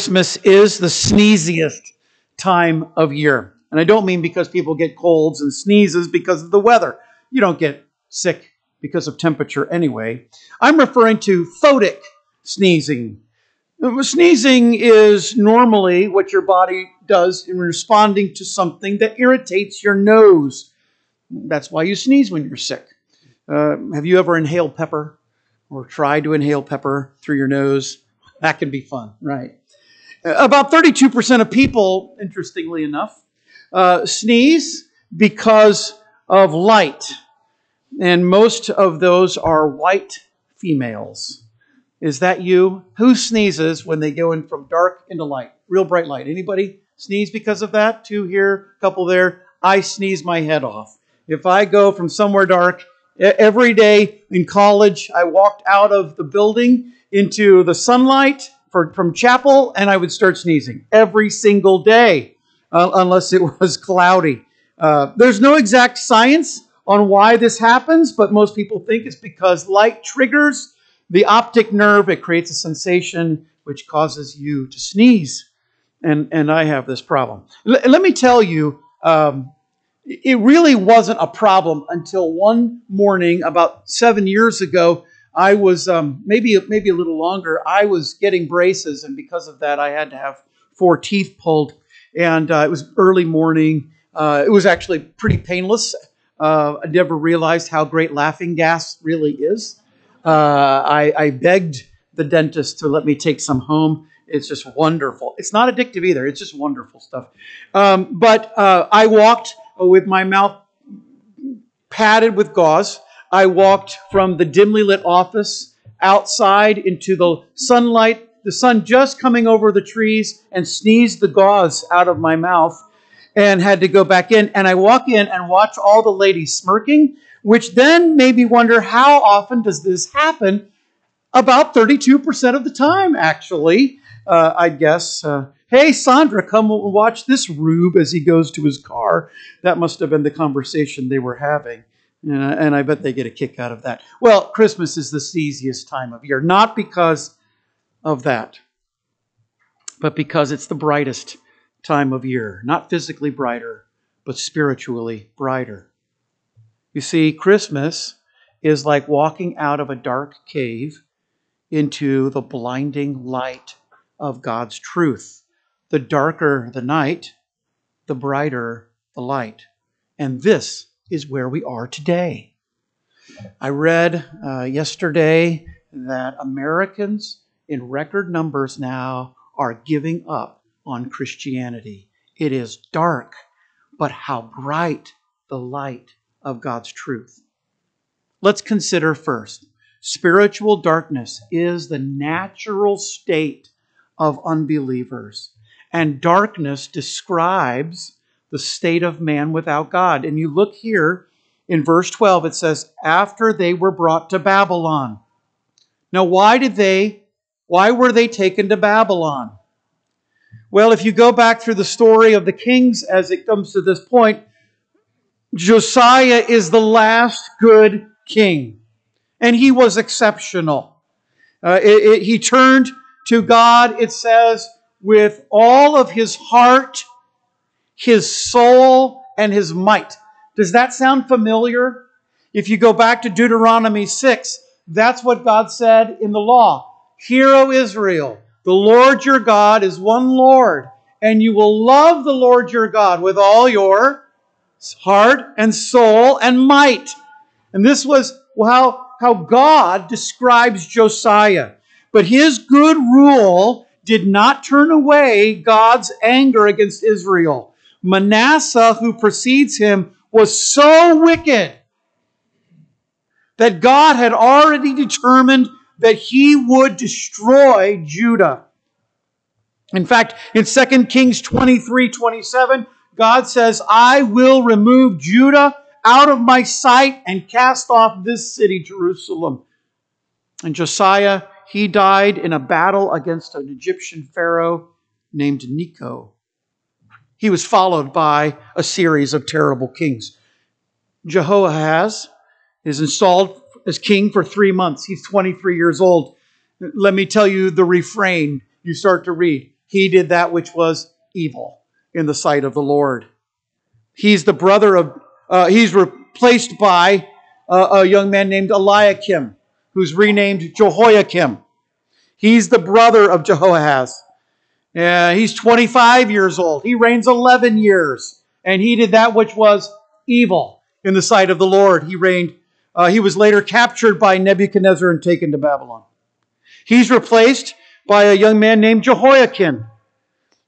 Christmas is the sneeziest time of year. And I don't mean because people get colds and sneezes because of the weather. You don't get sick because of temperature anyway. I'm referring to photic sneezing. Sneezing is normally what your body does in responding to something that irritates your nose. That's why you sneeze when you're sick. Uh, have you ever inhaled pepper or tried to inhale pepper through your nose? That can be fun, right? About 32% of people, interestingly enough, uh, sneeze because of light. And most of those are white females. Is that you? Who sneezes when they go in from dark into light? Real bright light. Anybody sneeze because of that? Two here, couple there. I sneeze my head off. If I go from somewhere dark, every day in college, I walked out of the building into the sunlight for, from chapel and I would start sneezing every single day, uh, unless it was cloudy. Uh, there's no exact science on why this happens, but most people think it's because light triggers the optic nerve. It creates a sensation which causes you to sneeze. And, and I have this problem. L- let me tell you, um, it really wasn't a problem until one morning about seven years ago. I was um, maybe maybe a little longer. I was getting braces, and because of that, I had to have four teeth pulled. And uh, it was early morning. Uh, it was actually pretty painless. Uh, I never realized how great laughing gas really is. Uh, I, I begged the dentist to let me take some home. It's just wonderful. It's not addictive either. It's just wonderful stuff. Um, but uh, I walked with my mouth padded with gauze. I walked from the dimly lit office outside into the sunlight, the sun just coming over the trees, and sneezed the gauze out of my mouth and had to go back in. And I walk in and watch all the ladies smirking, which then made me wonder how often does this happen? About 32% of the time, actually, uh, I guess. Uh, hey, Sandra, come watch this rube as he goes to his car. That must have been the conversation they were having. Uh, and I bet they get a kick out of that. Well, Christmas is the easiest time of year, not because of that, but because it's the brightest time of year. Not physically brighter, but spiritually brighter. You see, Christmas is like walking out of a dark cave into the blinding light of God's truth. The darker the night, the brighter the light. And this is where we are today. I read uh, yesterday that Americans in record numbers now are giving up on Christianity. It is dark, but how bright the light of God's truth. Let's consider first spiritual darkness is the natural state of unbelievers, and darkness describes the state of man without God. And you look here in verse 12, it says, after they were brought to Babylon. Now, why did they, why were they taken to Babylon? Well, if you go back through the story of the kings as it comes to this point, Josiah is the last good king, and he was exceptional. Uh, it, it, he turned to God, it says, with all of his heart his soul, and his might. Does that sound familiar? If you go back to Deuteronomy 6, that's what God said in the law. Hear, O Israel, the Lord your God is one Lord, and you will love the Lord your God with all your heart and soul and might. And this was how, how God describes Josiah. But his good rule did not turn away God's anger against Israel. Manasseh, who precedes him, was so wicked that God had already determined that he would destroy Judah. In fact, in 2 Kings 23 27, God says, I will remove Judah out of my sight and cast off this city, Jerusalem. And Josiah, he died in a battle against an Egyptian Pharaoh named Necho. He was followed by a series of terrible kings. Jehoahaz is installed as king for three months. He's 23 years old. Let me tell you the refrain you start to read. he did that which was evil in the sight of the Lord. He's the brother of, uh, he's replaced by uh, a young man named Eliakim, who's renamed Jehoiakim. He's the brother of Jehoahaz. Uh, he's 25 years old. He reigns 11 years, and he did that which was evil in the sight of the Lord. He reigned. Uh, he was later captured by Nebuchadnezzar and taken to Babylon. He's replaced by a young man named Jehoiakim.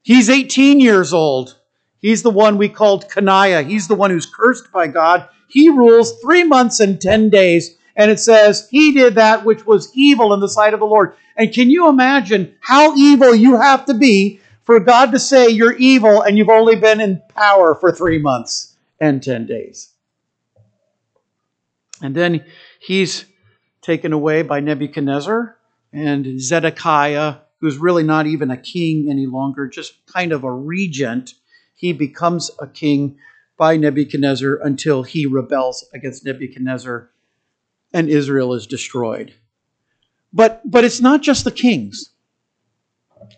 He's 18 years old. He's the one we called Coniah. He's the one who's cursed by God. He rules three months and 10 days. And it says, He did that which was evil in the sight of the Lord. And can you imagine how evil you have to be for God to say you're evil and you've only been in power for three months and 10 days? And then he's taken away by Nebuchadnezzar and Zedekiah, who's really not even a king any longer, just kind of a regent, he becomes a king by Nebuchadnezzar until he rebels against Nebuchadnezzar and Israel is destroyed. But, but it's not just the kings.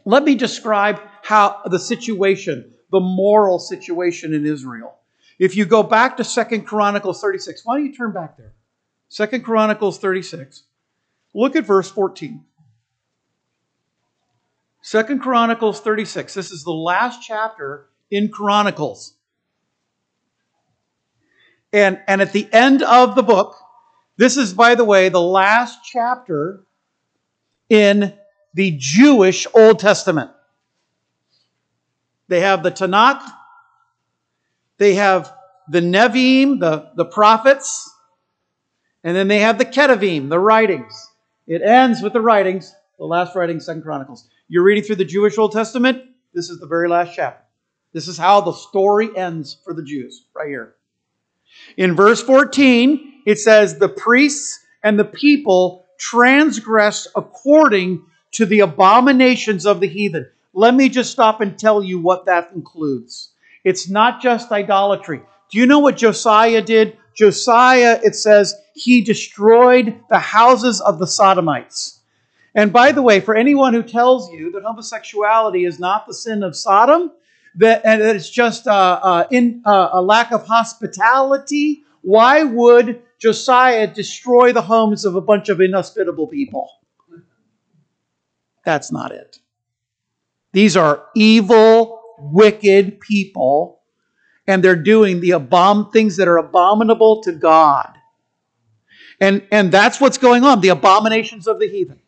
Let me describe how the situation, the moral situation in Israel. If you go back to Second Chronicles 36, why don't you turn back there? Second Chronicles 36. Look at verse 14. Second Chronicles 36. This is the last chapter in Chronicles. And, and at the end of the book, this is, by the way, the last chapter in the Jewish Old Testament. They have the Tanakh, they have the Nevi'im, the, the prophets, and then they have the Ketuvim, the writings. It ends with the writings, the last writing, Second Chronicles. You're reading through the Jewish Old Testament. This is the very last chapter. This is how the story ends for the Jews, right here. In verse 14, it says, The priests and the people transgressed according to the abominations of the heathen. Let me just stop and tell you what that includes. It's not just idolatry. Do you know what Josiah did? Josiah, it says, he destroyed the houses of the Sodomites. And by the way, for anyone who tells you that homosexuality is not the sin of Sodom, that, and that it's just uh, uh, in, uh, a lack of hospitality, why would Josiah destroy the homes of a bunch of inhospitable people? That's not it. These are evil, wicked people, and they're doing the abom- things that are abominable to God. And, and that's what's going on the abominations of the heathen.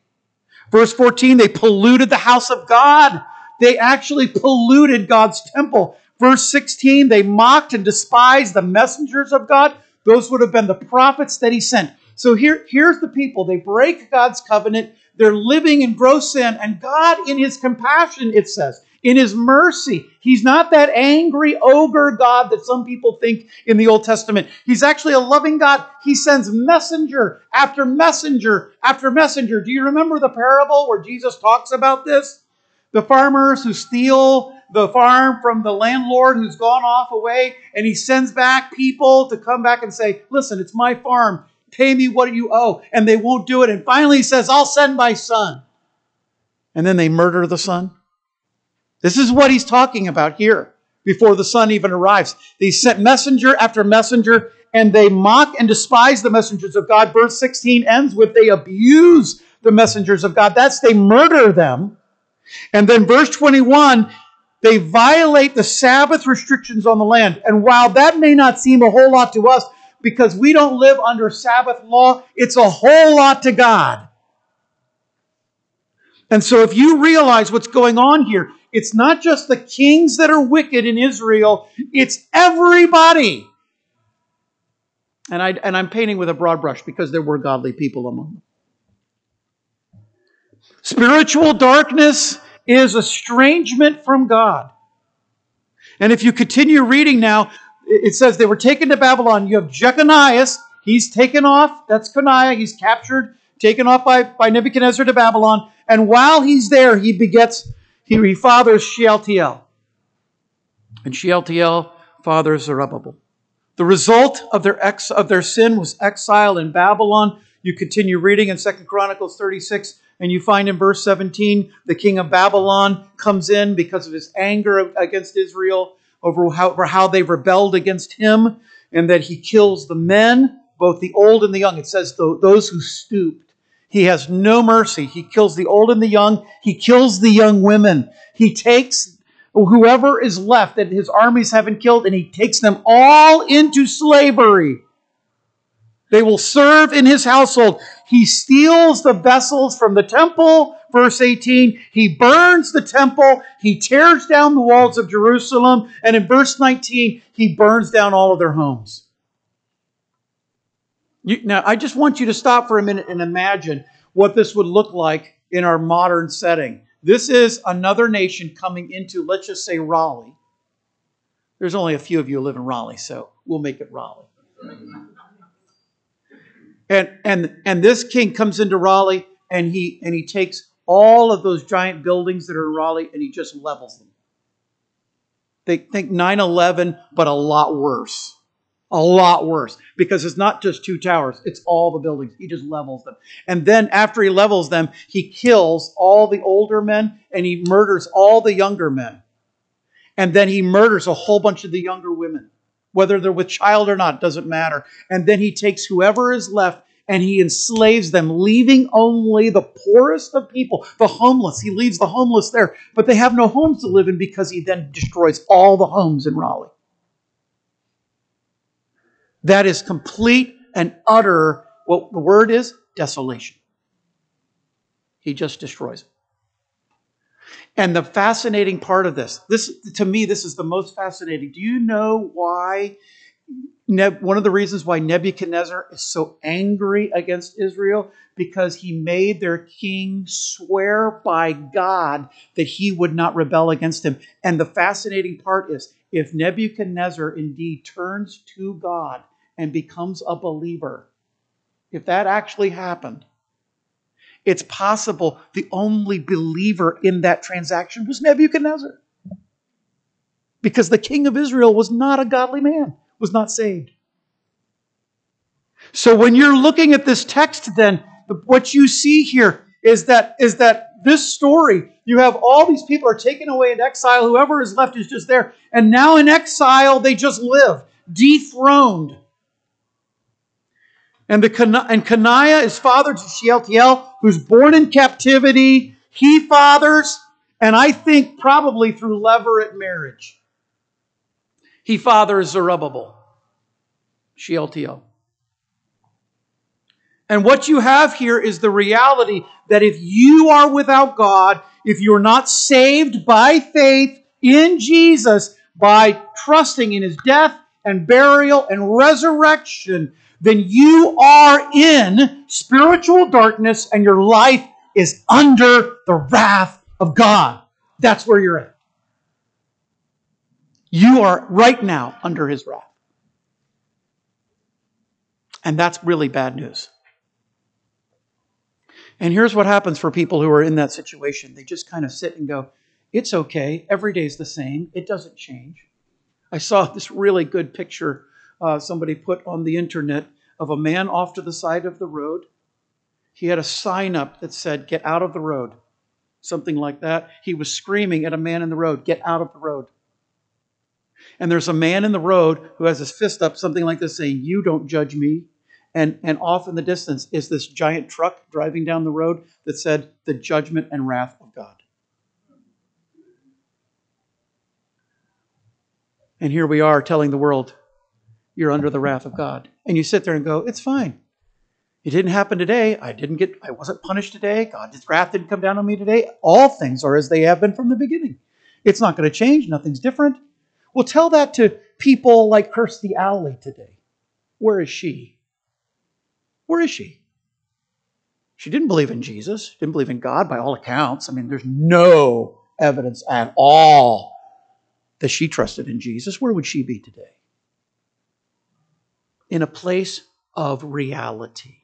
Verse 14, they polluted the house of God. They actually polluted God's temple. Verse 16, they mocked and despised the messengers of God. Those would have been the prophets that he sent. So here, here's the people. They break God's covenant. They're living in gross sin. And God, in his compassion, it says, in his mercy. He's not that angry ogre God that some people think in the Old Testament. He's actually a loving God. He sends messenger after messenger after messenger. Do you remember the parable where Jesus talks about this? The farmers who steal the farm from the landlord who's gone off away, and he sends back people to come back and say, Listen, it's my farm. Pay me what you owe. And they won't do it. And finally he says, I'll send my son. And then they murder the son. This is what he's talking about here before the son even arrives. They sent messenger after messenger, and they mock and despise the messengers of God. Verse 16 ends with they abuse the messengers of God. That's they murder them. And then verse 21, they violate the Sabbath restrictions on the land. And while that may not seem a whole lot to us, because we don't live under Sabbath law, it's a whole lot to God. And so if you realize what's going on here, it's not just the kings that are wicked in Israel, it's everybody. And, I, and I'm painting with a broad brush because there were godly people among them. Spiritual darkness is estrangement from God. And if you continue reading now, it says they were taken to Babylon. You have Jechonias. he's taken off. That's Coniah. He's captured, taken off by, by Nebuchadnezzar to Babylon. And while he's there, he begets, he, he fathers Shealtiel. And Shealtiel fathers Zerubbabel. The result of their, ex, of their sin was exile in Babylon. You continue reading in Second Chronicles 36. And you find in verse 17, the king of Babylon comes in because of his anger against Israel over how, over how they rebelled against him, and that he kills the men, both the old and the young. It says those who stooped. He has no mercy. He kills the old and the young. He kills the young women. He takes whoever is left that his armies haven't killed and he takes them all into slavery. They will serve in his household. He steals the vessels from the temple, verse 18. He burns the temple. He tears down the walls of Jerusalem. And in verse 19, he burns down all of their homes. You, now, I just want you to stop for a minute and imagine what this would look like in our modern setting. This is another nation coming into, let's just say, Raleigh. There's only a few of you who live in Raleigh, so we'll make it Raleigh. And and and this king comes into Raleigh and he and he takes all of those giant buildings that are in Raleigh and he just levels them. They think 9/11 but a lot worse. A lot worse because it's not just two towers, it's all the buildings. He just levels them. And then after he levels them, he kills all the older men and he murders all the younger men. And then he murders a whole bunch of the younger women whether they're with child or not, doesn't matter. And then he takes whoever is left and he enslaves them, leaving only the poorest of people, the homeless. He leaves the homeless there, but they have no homes to live in because he then destroys all the homes in Raleigh. That is complete and utter, what the word is, desolation. He just destroys it. And the fascinating part of this, this to me, this is the most fascinating. Do you know why? one of the reasons why Nebuchadnezzar is so angry against Israel because he made their king swear by God that he would not rebel against him. And the fascinating part is if Nebuchadnezzar indeed turns to God and becomes a believer, if that actually happened, it's possible the only believer in that transaction was Nebuchadnezzar. Because the king of Israel was not a godly man, was not saved. So when you're looking at this text, then what you see here is that is that this story, you have all these people are taken away in exile. Whoever is left is just there. And now in exile, they just live, dethroned and, the, and Coniah is father to Shealtiel, who's born in captivity. He fathers, and I think probably through levirate marriage, he fathers Zerubbabel, Shealtiel. And what you have here is the reality that if you are without God, if you're not saved by faith in Jesus, by trusting in his death and burial and resurrection, then you are in spiritual darkness and your life is under the wrath of God. That's where you're at. You are right now under his wrath. And that's really bad news. And here's what happens for people who are in that situation they just kind of sit and go, It's okay. Every day's the same. It doesn't change. I saw this really good picture uh, somebody put on the internet of a man off to the side of the road. He had a sign up that said, Get out of the road. Something like that. He was screaming at a man in the road, Get out of the road. And there's a man in the road who has his fist up, something like this, saying, You don't judge me. And, and off in the distance is this giant truck driving down the road that said, The judgment and wrath of God. And here we are telling the world, you're under the wrath of God. And you sit there and go, it's fine. It didn't happen today. I didn't get I wasn't punished today. God's wrath didn't come down on me today. All things are as they have been from the beginning. It's not going to change. Nothing's different. Well, tell that to people like Kirstie Alley today. Where is she? Where is she? She didn't believe in Jesus, didn't believe in God by all accounts. I mean, there's no evidence at all that she trusted in Jesus. Where would she be today? In a place of reality.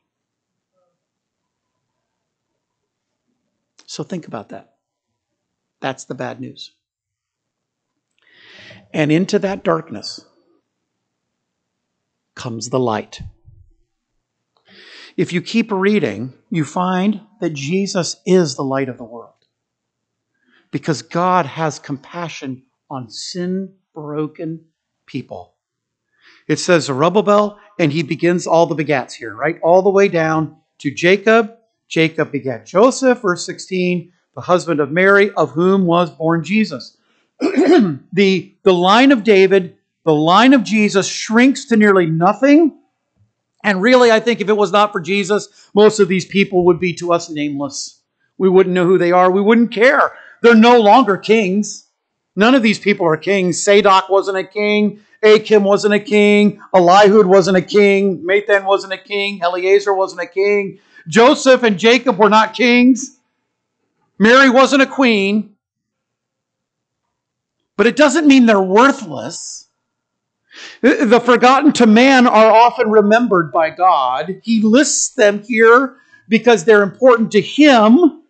So think about that. That's the bad news. And into that darkness comes the light. If you keep reading, you find that Jesus is the light of the world. Because God has compassion on sin broken people. It says Zerubbabel, and he begins all the begats here, right? All the way down to Jacob. Jacob begat Joseph, verse 16, the husband of Mary, of whom was born Jesus. the, the line of David, the line of Jesus shrinks to nearly nothing. And really, I think if it was not for Jesus, most of these people would be to us nameless. We wouldn't know who they are. We wouldn't care. They're no longer kings. None of these people are kings. Zadok wasn't a king. Achim wasn't a king. Eliud wasn't a king. Matthan wasn't a king. Eleazar wasn't a king. Joseph and Jacob were not kings. Mary wasn't a queen. But it doesn't mean they're worthless. The forgotten to man are often remembered by God. He lists them here because they're important to Him.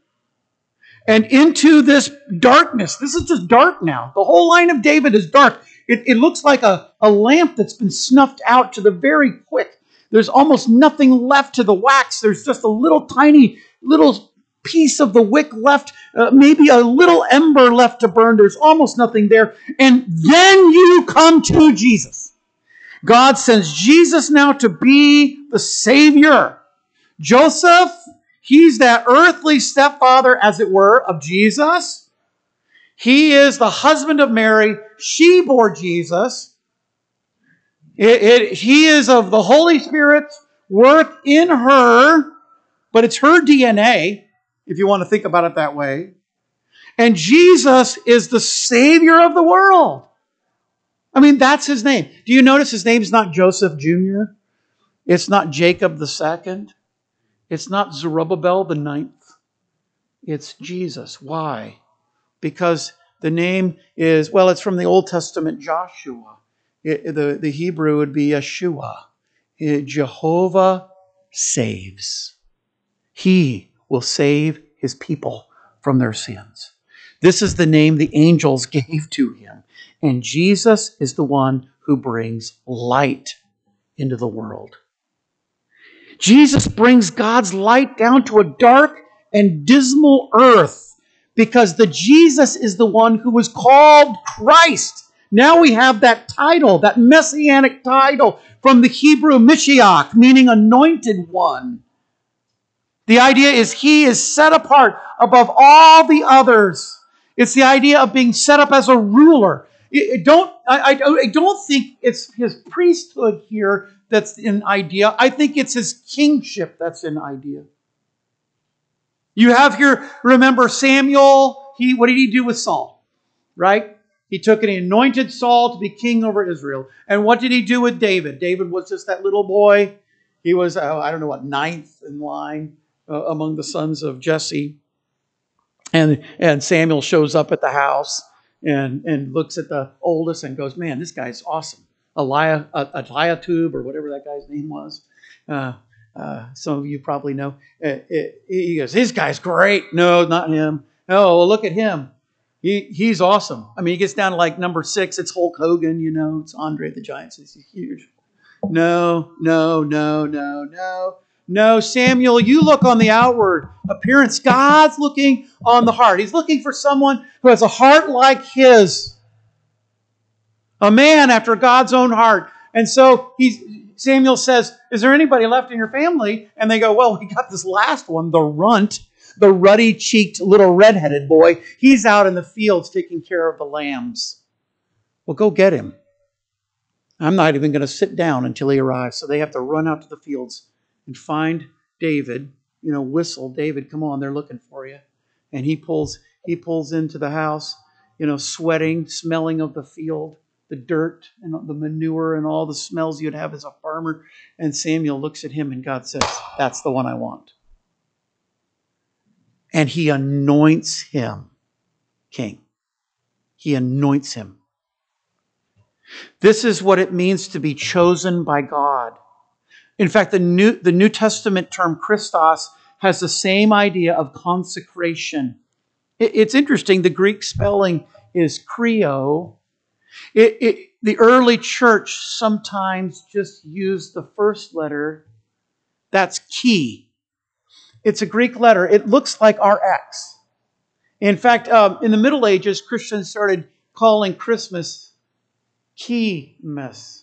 And into this darkness, this is just dark now. The whole line of David is dark. It, it looks like a, a lamp that's been snuffed out to the very quick. There's almost nothing left to the wax. There's just a little tiny little piece of the wick left, uh, maybe a little ember left to burn. There's almost nothing there. And then you come to Jesus. God sends Jesus now to be the Savior. Joseph, he's that earthly stepfather, as it were, of Jesus. He is the husband of Mary. She bore Jesus. It, it, he is of the Holy Spirit's work in her, but it's her DNA if you want to think about it that way. And Jesus is the Savior of the world. I mean, that's his name. Do you notice his name's not Joseph Jr.? It's not Jacob the second. It's not Zerubbabel the ninth. It's Jesus. Why? Because the name is, well, it's from the Old Testament Joshua. It, the, the Hebrew would be Yeshua. It, Jehovah saves. He will save his people from their sins. This is the name the angels gave to him. And Jesus is the one who brings light into the world. Jesus brings God's light down to a dark and dismal earth because the Jesus is the one who was called Christ. Now we have that title, that messianic title from the Hebrew Mashiach, meaning anointed one. The idea is he is set apart above all the others. It's the idea of being set up as a ruler. It, don't, I, I, don't think it's his priesthood here that's in idea. I think it's his kingship that's in idea. You have here, remember Samuel, he what did he do with Saul? Right? He took and he anointed Saul to be king over Israel. And what did he do with David? David was just that little boy. He was, uh, I don't know what, ninth in line uh, among the sons of Jesse. And, and Samuel shows up at the house and, and looks at the oldest and goes, Man, this guy's awesome. Uh, Eliatub, or whatever that guy's name was. Uh, uh, some of you probably know. Uh, it, he goes, This guy's great. No, not him. Oh, well, look at him. He, he's awesome. I mean, he gets down to like number six. It's Hulk Hogan, you know, it's Andre the Giant. He's huge. No, no, no, no, no. No, Samuel, you look on the outward appearance. God's looking on the heart. He's looking for someone who has a heart like his. A man after God's own heart. And so he's, Samuel says, Is there anybody left in your family? And they go, Well, we got this last one, the runt, the ruddy cheeked little redheaded boy. He's out in the fields taking care of the lambs. Well, go get him. I'm not even going to sit down until he arrives. So they have to run out to the fields and find David, you know, whistle, David, come on, they're looking for you. And he pulls he pulls into the house, you know, sweating, smelling of the field, the dirt and the manure and all the smells you'd have as a farmer. And Samuel looks at him and God says, That's the one I want. And he anoints him king. He anoints him. This is what it means to be chosen by God. In fact, the New, the New Testament term Christos has the same idea of consecration. It, it's interesting, the Greek spelling is Chrio. It, it, the early church sometimes just used the first letter That's Chi. It's a Greek letter. It looks like our X. In fact, um, in the Middle Ages, Christians started calling Christmas Keymas.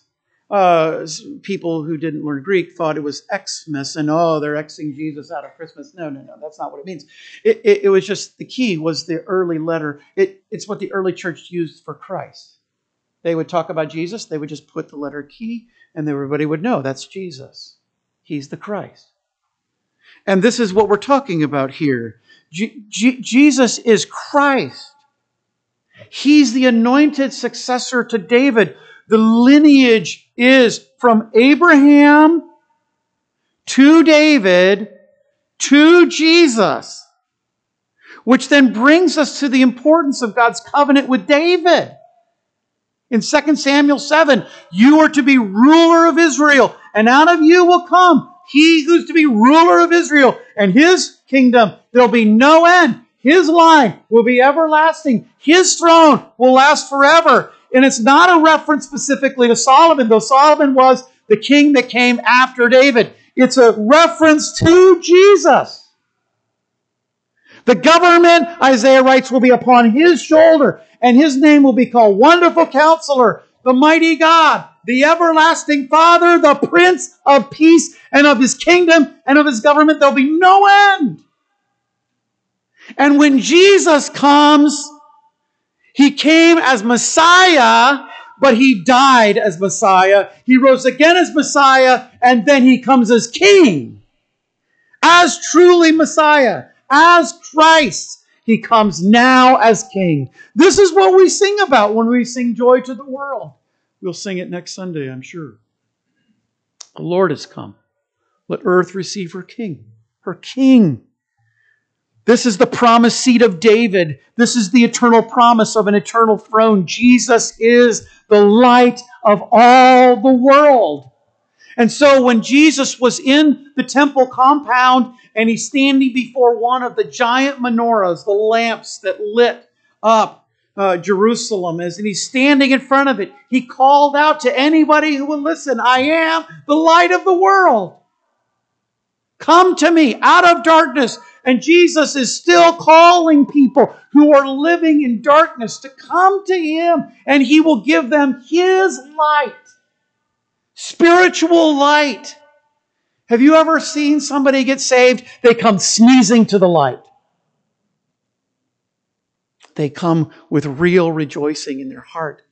Uh, people who didn't learn Greek thought it was Xmas, and oh, they're Xing Jesus out of Christmas. No, no, no, that's not what it means. It, it, it was just the Chi was the early letter. It, it's what the early church used for Christ. They would talk about Jesus, they would just put the letter Chi, and everybody would know that's Jesus. He's the Christ. And this is what we're talking about here. Jesus is Christ. He's the anointed successor to David. The lineage is from Abraham to David to Jesus, which then brings us to the importance of God's covenant with David. In 2 Samuel 7, you are to be ruler of Israel, and out of you will come he who's to be ruler of Israel, and his kingdom, there'll be no end. His line will be everlasting. His throne will last forever. And it's not a reference specifically to Solomon, though Solomon was the king that came after David. It's a reference to Jesus. The government, Isaiah writes, will be upon his shoulder, and his name will be called Wonderful Counselor, the Mighty God, the Everlasting Father, the Prince of Peace, and of his kingdom and of his government. There'll be no end. And when Jesus comes, he came as Messiah, but he died as Messiah. He rose again as Messiah, and then he comes as King. As truly Messiah, as Christ, he comes now as King. This is what we sing about when we sing Joy to the World. We'll sing it next Sunday, I'm sure. The Lord has come. Let earth receive her King, her King. This is the promised seed of David. This is the eternal promise of an eternal throne. Jesus is the light of all the world. And so when Jesus was in the temple compound and he's standing before one of the giant menorahs, the lamps that lit up uh, Jerusalem, as and he's standing in front of it, he called out to anybody who will listen, I am the light of the world. Come to me out of darkness and Jesus is still calling people who are living in darkness to come to Him, and He will give them His light, spiritual light. Have you ever seen somebody get saved? They come sneezing to the light. They come with real rejoicing in their heart.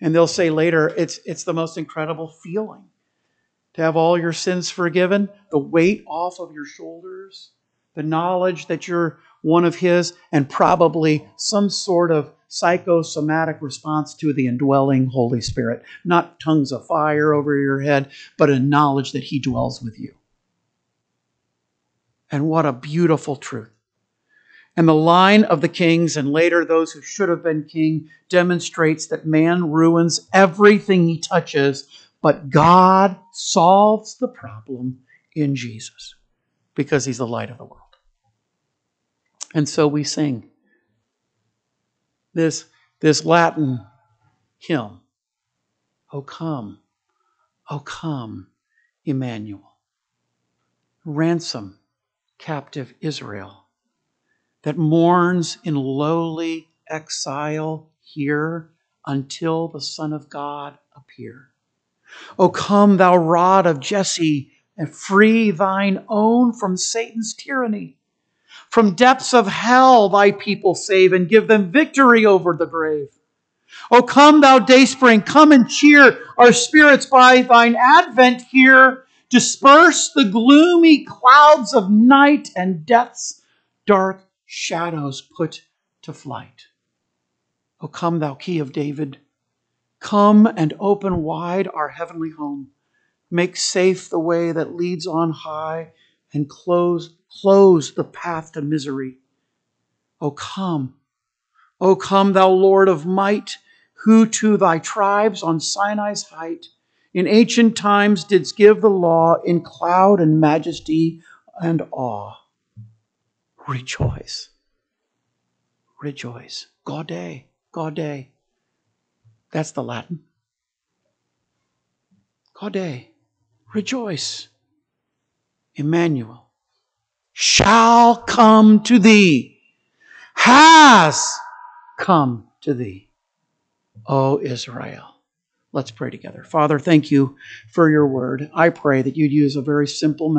And they'll say later, it's, it's the most incredible feeling to have all your sins forgiven, the weight off of your shoulders the knowledge that you're one of His, and probably some sort of psychosomatic response to the indwelling Holy Spirit. Not tongues of fire over your head, but a knowledge that He dwells with you. And what a beautiful truth. And the line of the kings, and later those who should have been king, demonstrates that man ruins everything he touches, but God solves the problem in Jesus because he's the light of the world. And so we sing this, this Latin hymn O come, O come, Emmanuel. Ransom captive Israel that mourns in lowly exile here until the Son of God appear. O come, thou rod of Jesse, and free thine own from Satan's tyranny. From depths of hell thy people save and give them victory over the grave. O come, thou dayspring, come and cheer our spirits by thine advent here. Disperse the gloomy clouds of night and death's dark shadows put to flight. O come, thou key of David, come and open wide our heavenly home. Make safe the way that leads on high and close close the path to misery. O come, O come, thou Lord of might, who to thy tribes on Sinai's height in ancient times didst give the law in cloud and majesty and awe. Rejoice. Rejoice. Gaude, gaude. That's the Latin. Gaude. Rejoice. Emmanuel, shall come to thee, has come to thee, O Israel. Let's pray together. Father, thank you for your word. I pray that you'd use a very simple message